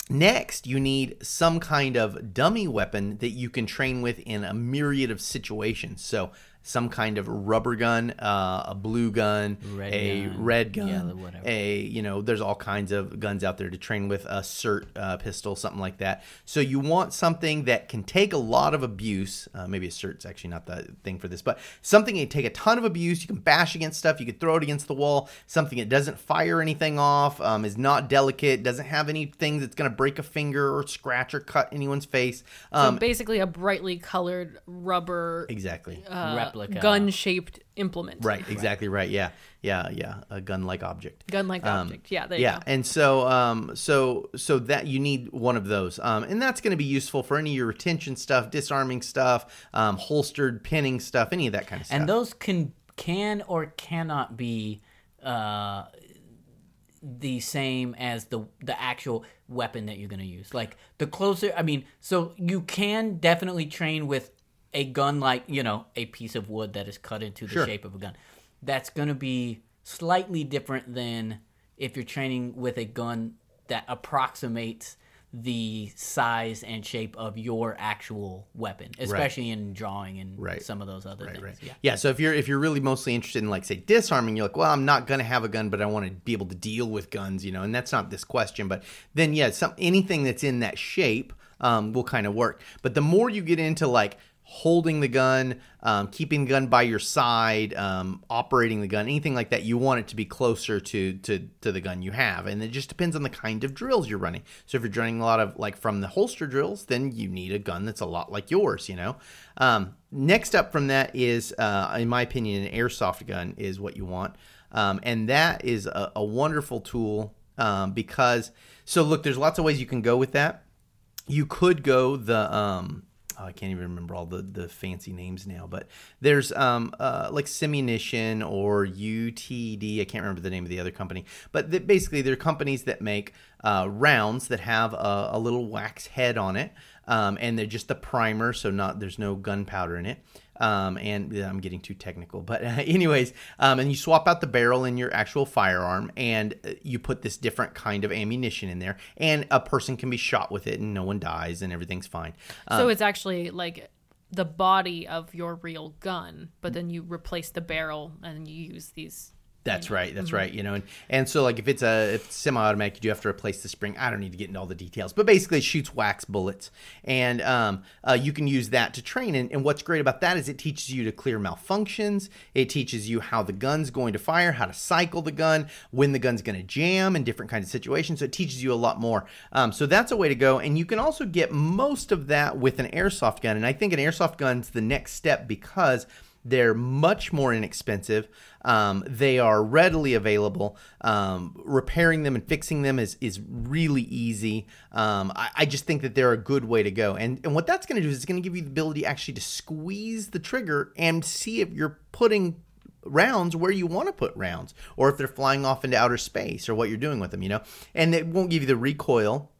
Next, you need some kind of dummy weapon that you can train with in a myriad of situations. So, some kind of rubber gun, uh, a blue gun, Red a gun, red gun, yellow, whatever. a you know, there's all kinds of guns out there to train with a cert uh, pistol, something like that. So you want something that can take a lot of abuse. Uh, maybe a cert's actually not the thing for this, but something that can take a ton of abuse. You can bash against stuff. You can throw it against the wall. Something that doesn't fire anything off, um, is not delicate, doesn't have anything that's going to break a finger or scratch or cut anyone's face. Um, so basically, a brightly colored rubber exactly. Replica. gun-shaped implement. Right, exactly right. Yeah, yeah, yeah. A gun-like object. Gun-like Um, object. Yeah. There you yeah, go. and so, um, so, so that you need one of those, um, and that's going to be useful for any of your retention stuff, disarming stuff, um, holstered pinning stuff, any of that kind of stuff. and those can can or cannot be uh, the same as the the actual weapon that you're going to use. Like the closer, I mean, so you can definitely train with a gun like you know a piece of wood that is cut into the Sure. shape of a gun. That's going to be slightly different than if you're training with a gun that approximates the size and shape of your actual weapon, especially in drawing and Right. some of those other Right, things. right. Yeah. Yeah. So if you're if you're really mostly interested in like say disarming, you're like, well, I'm not gonna have a gun, but I want to be able to deal with guns, you know, and that's not this question. But then yeah, some anything that's in that shape um, will kind of work. But the more you get into like holding the gun, um, keeping the gun by your side, um, operating the gun, anything like that, you want it to be closer to to to the gun you have, and it just depends on the kind of drills you're running. So if you're running a lot of like from the holster drills, then you need a gun that's a lot like yours, you know. Um, next up from that is, uh, in my opinion, an airsoft gun is what you want, um, and that is a, a wonderful tool um, because. So look, there's lots of ways you can go with that you could go the um oh, I can't even remember all the the fancy names now, but there's um uh like Simunition or UTD. I can't remember the name of the other company, but th- basically they're companies that make uh, rounds that have a, a little wax head on it, um, and they're just the primer, so not there's no gunpowder in it. Um, and I'm getting too technical, but uh, anyways, um, and you swap out the barrel in your actual firearm, and uh, you put this different kind of ammunition in there, and a person can be shot with it, and no one dies, and everything's fine. Um, so it's actually like the body of your real gun, but then you replace the barrel and you use these That's right. That's right. You know, and, and so like if it's a if it's semi-automatic, you do have to replace the spring. I don't need to get into all the details, but basically it shoots wax bullets, and um, uh, you can use that to train. And, and what's great about that is it teaches you to clear malfunctions. It teaches you how the gun's going to fire, how to cycle the gun, when the gun's going to jam, in different kinds of situations. So it teaches you a lot more. Um, so that's a way to go. And you can also get most of that with an airsoft gun. And I think an airsoft gun's the next step because they're much more inexpensive. Um, they are readily available. Um, repairing them and fixing them is, is really easy. Um, I, I, just think that they're a good way to go. And, and what that's going to do is it's going to give you the ability actually to squeeze the trigger and see if you're putting rounds where you want to put rounds or if they're flying off into outer space or what you're doing with them, you know. And it won't give you the recoil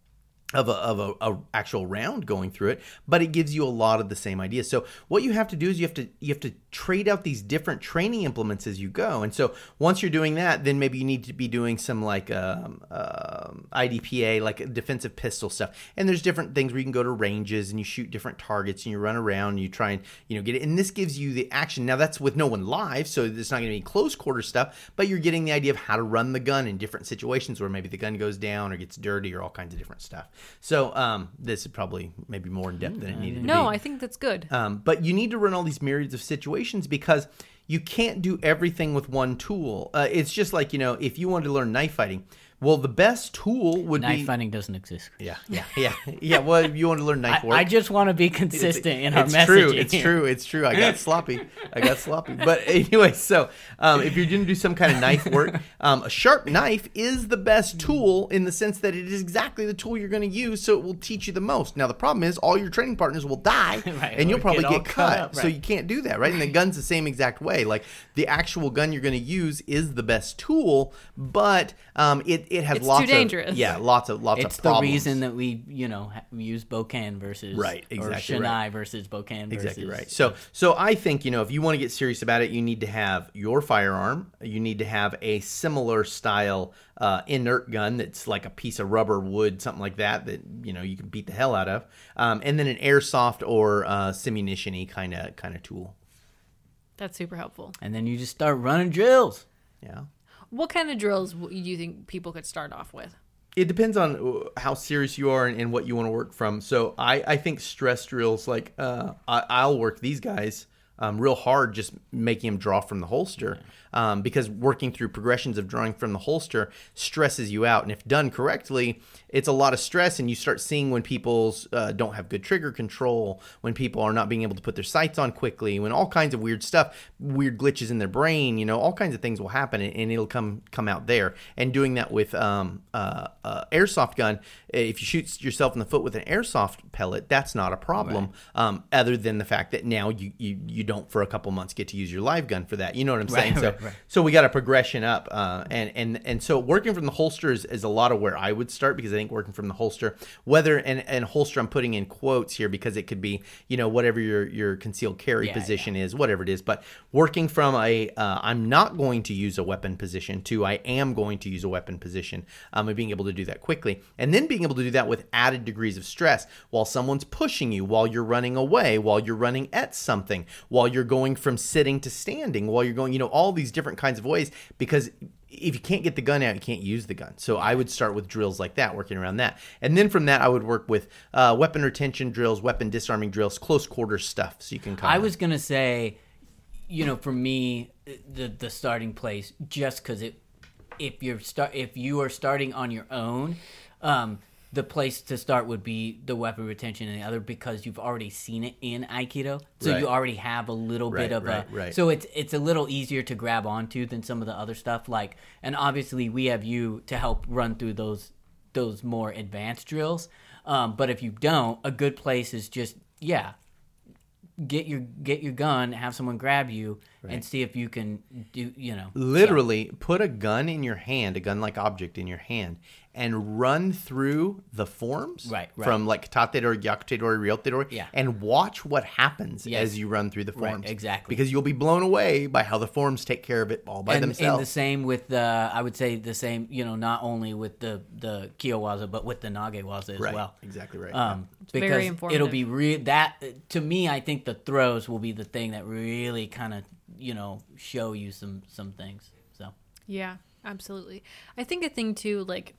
of a, of a, a, actual round going through it but it gives you a lot of the same ideas. So what you have to do is you have to you have to trade out these different training implements as you go. And so once you're doing that then maybe you need to be doing some like um, um, idpa like defensive pistol stuff. And there's different things where you can go to ranges and you shoot different targets and you run around and you try and you know get it. And this gives you the action. Now that's with no one live so it's not going to be close quarter stuff but you're getting the idea of how to run the gun in different situations where maybe the gun goes down or gets dirty or all kinds of different stuff so um, this is probably maybe more in depth than it needed to be. No. I think that's good. Um, but you need to run all these myriads of situations because you can't do everything with one tool. Uh, it's just like you know, if you wanted to learn knife fighting, well, the best tool would Knife be knife fighting doesn't exist. yeah, yeah, yeah, yeah. Well, you want to learn knife work. I just want to be consistent in our it's messaging. true. It's true. It's true. I got sloppy. I got sloppy. But anyway, so um, if you're going to do some kind of knife work, um, a sharp knife is the best tool in the sense that it is exactly the tool you're going to use, so it will teach you the most. Now the problem is all your training partners will die, Right, and you'll probably get get cut cut. up, So you can't do that, right? And the gun's the same exact way. Like the actual gun you're going to use is the best tool, but um, it it has It's lots too dangerous. of yeah, lots of lots It's of the reason that we, you know, use Bokken versus Right, exactly or shinai right. versus Bokken versus Exactly right. So, so I think you know if you want to get serious about it, you need to have your firearm. You need to have a similar style uh, inert gun that's like a piece of rubber, wood, something like that that you know you can beat the hell out of, um, and then an airsoft or uh, simunition-y kind of kind of tool. That's super helpful. and then you just start running drills. Yeah. What kind of drills do you think people could start off with? It depends on uh, how serious you are and, and what you want to work from. So I, I think stress drills, like uh, I, I'll work these guys um, real hard, just making them draw from the holster, um, because working through progressions of drawing from the holster stresses you out. And if done correctly, it's a lot of stress, and you start seeing when people uh, don't have good trigger control, when people are not being able to put their sights on quickly, when all kinds of weird stuff, weird glitches in their brain, you know, all kinds of things will happen, and, and it'll come come out there. And doing that with um, uh, uh, airsoft gun, if you shoot yourself in the foot with an airsoft pellet, that's not a problem. Um, other than the fact that now you, you you don't for a couple months get to use your live gun for that. You know what I'm saying? Right, so right, right. so we got a progression up, uh, and and and so working from the holster is, is a lot of where I would start because I think working from the holster, whether and and holster I'm putting in quotes here because it could be you know whatever your your concealed carry Yeah, position is, whatever it is, but working from a uh, I'm not going to use a weapon position to I am going to use a weapon position, um, and being able to do that quickly, and then being able to do that with added degrees of stress while someone's pushing you, while you're running away, while you're running at something, while you're going from sitting to standing, while you're going, you know, all these different kinds of ways because if you can't get the gun out, you can't use the gun. So I would start with drills like that, working around that, and then from that I would work with uh, weapon retention drills, weapon disarming drills, close quarter stuff. So you can kind I was gonna say, you know, for me, the the starting place, just because it, if you're start, if you are starting on your own, um, the place to start would be the weapon retention and the other because you've already seen it in Aikido, so Right. you already have a little Right, bit of right, a. right. So it's it's a little easier to grab onto than some of the other stuff. Like, and obviously we have you to help run through those those more advanced drills. Um, but if you don't, a good place is just yeah, get your get your gun, have someone grab you, and see if you can do you know literally put a gun in your hand, a gun-like object in your hand, and run through the forms, Right, right. from like katate dori, gyakute dori, ryote dori, Yeah. and watch what happens Yes. as you run through the Right, forms. exactly. because you'll be blown away by how the forms take care of it all by and, and the same with the I would say the same you know not only with the the kiyowaza but with the nagewaza as right, well. exactly right. Um, very because informative. it'll be real that to me I think the throws will be the thing that really kind of you know show you some some things. So Yeah, absolutely. I think a thing too, like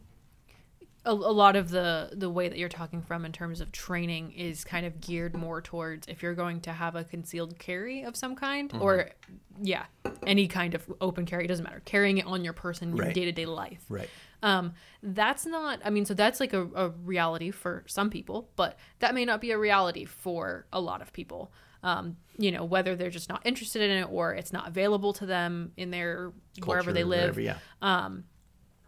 a, a lot of the the way that you're talking from in terms of training is kind of geared more towards if you're going to have a concealed carry of some kind, or yeah, any kind of open carry it doesn't matter. Carrying it on your person in your Right. day to day life. Right. Um, that's not, I mean, so that's like a, a reality for some people, but that may not be a reality for a lot of people. Um, you know, whether they're just not interested in it or it's not available to them in their wherever they live. whatever, yeah.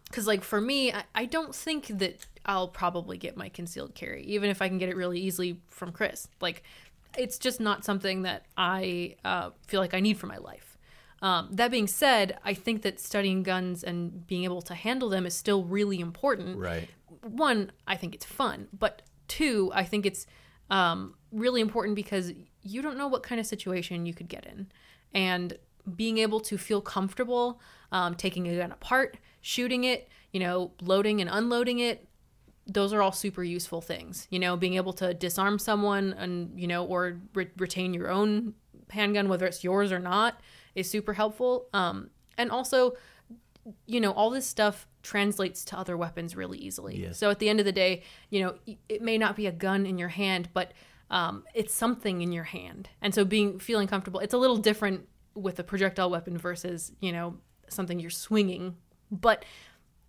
Because, like, for me, I, I don't think that I'll probably get my concealed carry, even if I can get it really easily from Chris. Like, it's just not something that I uh, feel like I need for my life. Um, that being said, I think that studying guns and being able to handle them is still really important. Right. One, I think it's fun, but two, I think it's um, really important because you don't know what kind of situation you could get in, and being able to feel comfortable um, taking a gun apart, shooting it, you know, loading and unloading it, those are all super useful things. You know, being able to disarm someone and, you know, or re- retain your own handgun, whether it's yours or not, is super helpful. Um, and also, you know, all this stuff translates to other weapons really easily. Yes. So at the end of the day, you know, it may not be a gun in your hand, but um, it's something in your hand. And so being feeling comfortable, it's a little different with a projectile weapon versus, you know, something you're swinging, but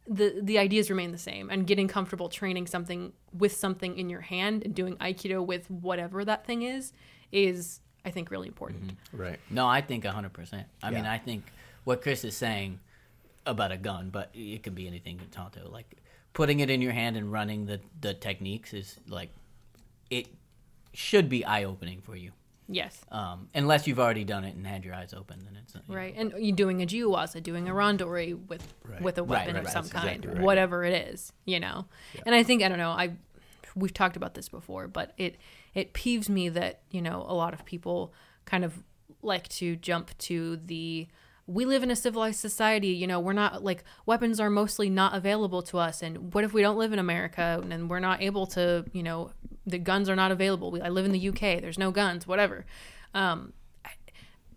the the ideas remain the same and getting comfortable training something with something in your hand and doing aikido with whatever that thing is is I think really important. Right. No, I think 100%. I mean, I think what Chris is saying about a gun, but it could be anything in tanto. Like putting it in your hand and running the, the techniques is like, it should be eye opening for you. Yes. Um, unless you've already done it and had your eyes open, then it's you know, Right, and you're doing a jiyuwaza, doing a randori with Right. with a weapon right, of some That's kind, exactly right. whatever it is, you know. And I think I don't know. I we've talked about this before, but it it peeves me that you know a lot of people kind of like to jump to the we live in a civilized society you know we're not like weapons are mostly not available to us and what if we don't live in america and we're not able to you know the guns are not available we, i live in the uk there's no guns whatever um,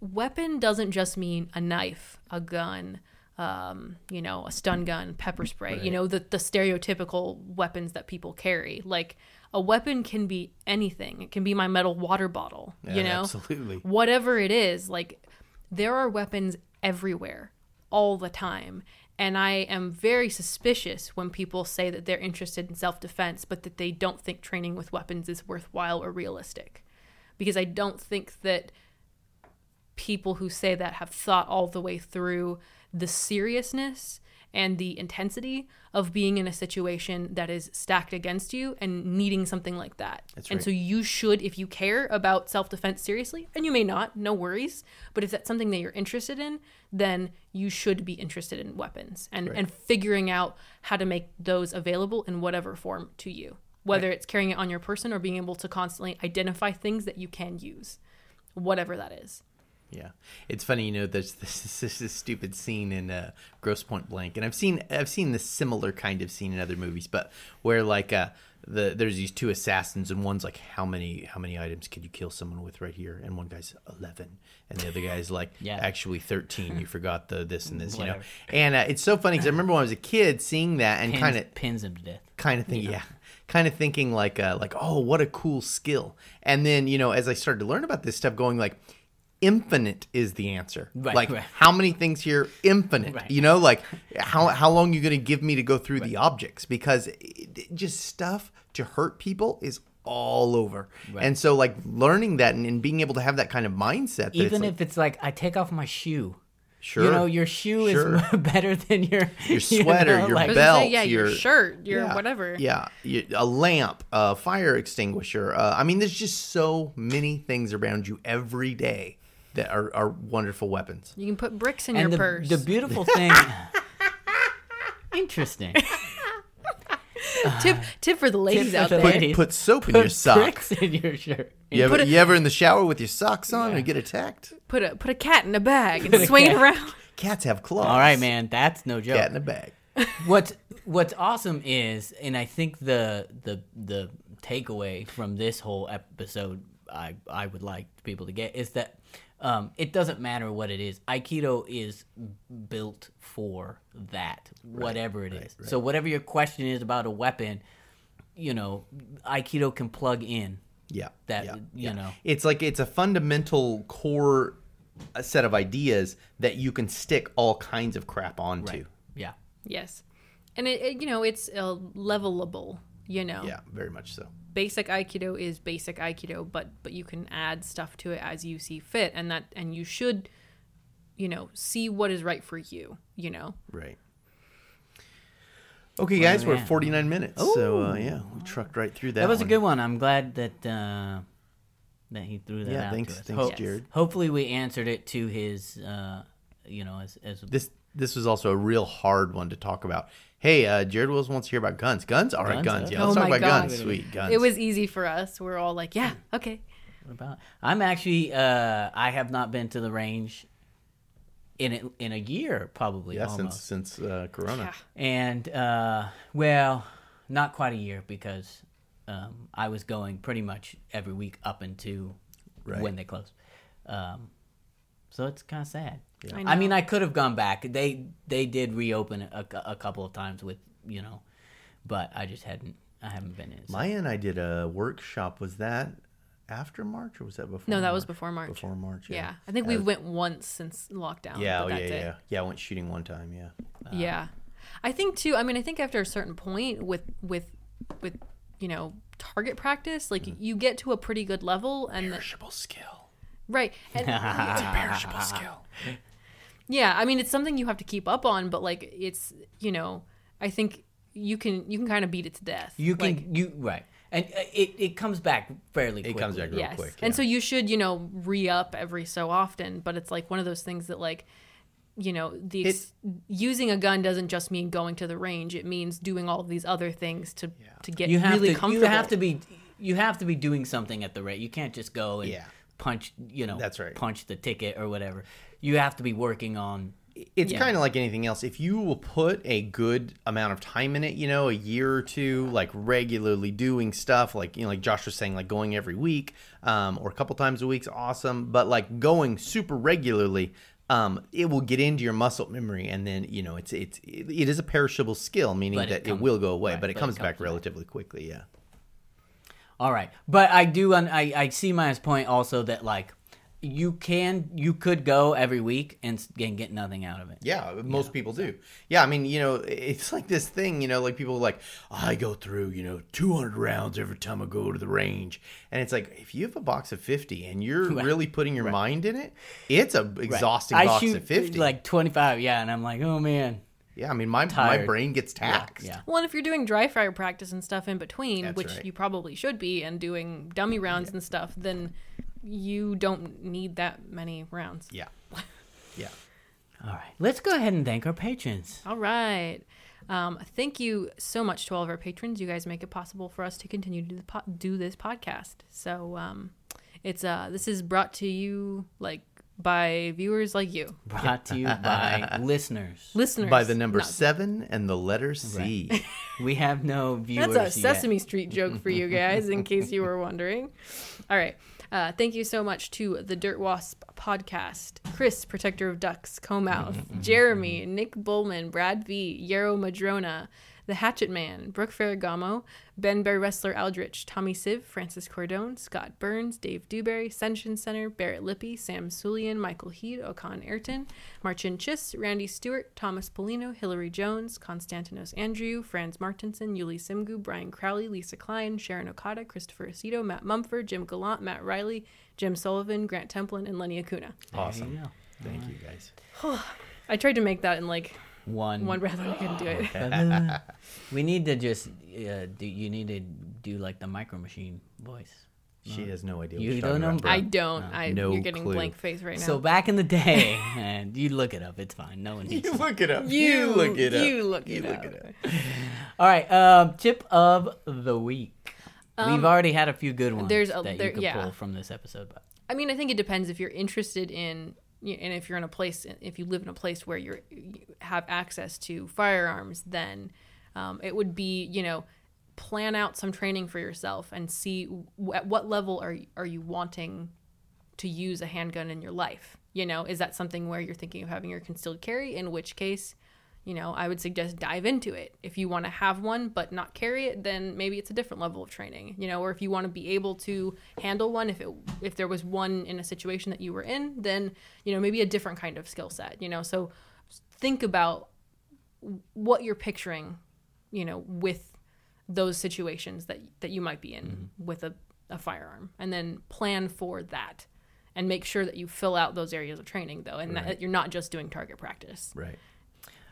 weapon doesn't just mean a knife, a gun, um, you know, a stun gun, pepper spray, you know, the, the stereotypical weapons that people carry. Like a weapon can be anything. It can be my metal water bottle, you know, absolutely. whatever it is. Like there are weapons everywhere all the time. And I am very suspicious when people say that they're interested in self defense, but that they don't think training with weapons is worthwhile or realistic. Because I don't think that people who say that have thought all the way through the seriousness and the intensity of being in a situation that is stacked against you and needing something like that. That's And right. so you should, if you care about self defense seriously, and you may not, no worries. But if that's something that you're interested in, then you should be interested in weapons and, and figuring out how to make those available in whatever form to you. Whether it's carrying it on your person or being able to constantly identify things that you can use, whatever that is. Yeah, it's funny, you know. There's this, this, this stupid scene in uh, Grosse Pointe Blank, and I've seen I've seen this similar kind of scene in other movies, but where like uh, the there's these two assassins, and one's like, how many how many items could you kill someone with right here? And one guy's eleven, and the other guy's like, Yeah. actually thirteen. You forgot the this and this, you know. And uh, it's so funny because I remember when I was a kid seeing that and kind of pins him to death. kind of thing yeah kind of thinking like uh, like oh what a cool skill and then you know as i started to learn about this stuff going like infinite is the answer Right, like right. how many things here infinite Right. you know like how how long you going to give me to go through the objects because it, it- just stuff to hurt people is all over and so like learning that and, and being able to have that kind of mindset that it's Even like, if it's like, I take off my shoe. sure You know, your shoe Sure. is better than your Your you sweater, know, your I like, gonna say, belt, yeah, your, your- shirt, your yeah, whatever. Yeah, a lamp, a fire extinguisher. Uh, I mean, there's just so many things around you every day that are, are wonderful weapons. You can put bricks in and your the, purse. the beautiful thing. Interesting. tip tip for the ladies for out the there. ladies. Put soap in your socks. in your shirt. You ever, a- you ever in the shower with your socks on and get attacked? Put a put a cat in a bag and swing it around. Cats have claws. All right, man. That's no joke. Cat in a bag. what's what's awesome is and i think the the the takeaway from this whole episode I I would like people to get is that um, it doesn't matter what it is. Aikido is built for that, whatever it is. So whatever your question is about a weapon, you know, Aikido can plug in. Yeah. That, yeah, you yeah. know. It's like it's a fundamental core uh, set of ideas that you can stick all kinds of crap onto. Right. Yeah. Yes, and it, it you know it's uh, levelable. You know, Yeah, very much so. Basic aikido is basic aikido but but you can add stuff to it as you see fit and that and you should you know see what is right for you you know Right. Okay, guys, we're 49 minutes. So, uh, yeah, we trucked right through that. That was a good one. I'm glad that uh, that he threw that Yeah, out thanks, to us. thanks, Ho- Jared. Hopefully, we answered it to his, uh, you know, as as This this was also a real hard one to talk about. Hey, uh, Jared Wills wants to hear about guns. Guns? All right, Guns, guns. Yeah, let's Oh talk my about guns. Sweet, guns. it was easy for us we're all like yeah okay What about? I'm actually. Uh, I have not been to the range in it, in a year, probably yeah, almost. since since uh, Corona. Yeah. and uh, well, not quite a year because um, I was going pretty much every week up until Right. when they closed. Um, so it's kind of sad. I I, mean. I could have gone back. They they did reopen a, a couple of times with you know, but I just hadn't. I haven't been in. so- Maya and I did a workshop. Was that after March or was that before? no that was before march Before March. yeah. Yeah. i think we As- went once since lockdown Yeah, oh, yeah, that's yeah, yeah. Yeah, I went shooting one time. Yeah. Uh, yeah i think too i mean i think after a certain point with with with you know target practice like mm-hmm. you get to a pretty good level and the, Perishable skill. right and it's a Perishable skill. Yeah, I mean it's something you have to keep up on, but like it's you know I think you can you can kind of beat it to death. You can Like, you right, and uh, it it comes back fairly. It quickly. comes back real yes, quick. and so you should you know re up every so often, but it's like one of those things that like you know the ex- using a gun doesn't just mean going to the range; it means doing all of these other things to to get You have really to. comfortable. You have to be. You have to be doing something at the rate. You can't just go and Yeah. punch. You know, That's right. Punch the ticket or whatever. You have to be working on. it's Yeah. kind of like anything else. If you will put a good amount of time in it, you know, a year or two, like regularly doing stuff, like you know, like Josh was saying, like going every week, um, or a couple times a week's awesome. But like going super regularly, um, it will get into your muscle memory, and then you know, it's it's it, it is a perishable skill, meaning it that it, will go away, right, but it but it comes comes back back. relatively quickly. Yeah. All right, but I do. Un- I I see Maya's point also that like you can you could go every week and, and get nothing out of it. Yeah, most people do. Yeah, I mean, you know, it's like this thing, you know, like people are like, I go through, you know, 200 rounds every time I go to the range. And it's like, if you have a box of 50 and you're really putting your mind in it, it's a exhausting I box shoot of 50. like twenty five. Yeah, and I'm like, oh man. yeah, I mean, my, my brain gets taxed. Yeah. Well, and if you're doing dry fire practice and stuff in between, That's which right. you probably should be, and doing dummy rounds and stuff, then you don't need that many rounds. Yeah. Yeah. All right, let's go ahead and thank our patrons. All right. Um, thank you so much to all of our patrons. You guys make it possible for us to continue to do, the po- do this podcast. So um, it's uh, this is brought to you like by viewers like you, Brought to you by listeners. listeners. By the number not- seven and the letter C. We have no viewers. That's a yet. Sesame Street joke for you guys, in case you were wondering. All right. Uh, thank you so much to the Dirt Wasp podcast, Chris, Protector of Ducks, Comouth, mm-hmm, mm-hmm, Jeremy, mm-hmm. Nick Bullman, Brad V, Yarrow Madrona, The Hatchet Man, Brooke Ferragamo, Ben Bear Wrestler Aldrich, Tommy Siv, Francis Cordone, Scott Burns, Dave Dewberry, Senshin Center, Barrett Lippy, Sam Sulian, Michael Heed, Okan Ayrton, Marcin Chiss, Randy Stewart, Thomas Polino, Hillary Jones, Konstantinos Andrew, Franz Martinson, Yuli Simgu, Brian Crowley, Lisa Klein, Sharon Okada, Christopher Aceto, Matt Mumford, Jim Gallant, Matt Riley, Jim Sullivan, Grant Templin, and Lenny Acuna. Awesome. Yeah. Thank you, guys. I tried to make that in like One. one breath and I couldn't do it. we need to just. Uh, do you need to do like the micro machine voice? She has no idea You you're don't know? I don't. I No you're getting clue. blank face right now. So back in the day, and you look it up. It's fine. No one needs. You to. look it up. you, look it up. You look it, You it look up. All right. Um, tip of the week. We've already had a few good ones Um, there's a- that there- you could yeah. pull from this episode. But I mean, I think it depends if you're interested in, y- and if you're in a place, if you live in a place where you have access to firearms, then um, it would be, you know, plan out some training for yourself and see w- at what level are are you wanting to use a handgun in your life. You know, is that something where you're thinking of having your concealed carry? In which case, you know, I would suggest dive into it. If you want to have one but not carry it, then maybe it's a different level of training. You know, or if you want to be able to handle one, if it if there was one in a situation that you were in, then you know maybe a different kind of skill set. You know, so think about what you're picturing. You know, with those situations that that you might be in mm-hmm. with a, a firearm, and then plan for that. And make sure that you fill out those areas of training, though, and that you're not just doing target practice. Right.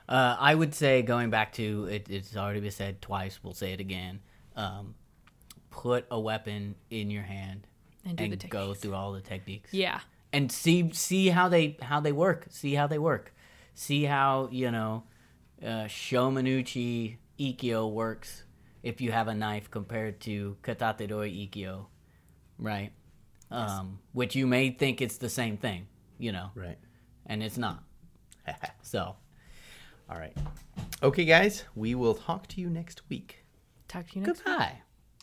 Uh, I would say going back to it, it's already been said twice. We'll say it again. Um, put a weapon in your hand And do the go through all the techniques. Yeah, and see see how they how they work. See how they work. See how you know uh, Shomenuchi Ikkyo works if you have a knife compared to Katatedori Ikkyo, right? Um, which you may think it's the same thing, you know, Right. and it's not. so, All right. Okay, guys, we will talk to you next week. talk to you next. Week. Goodbye.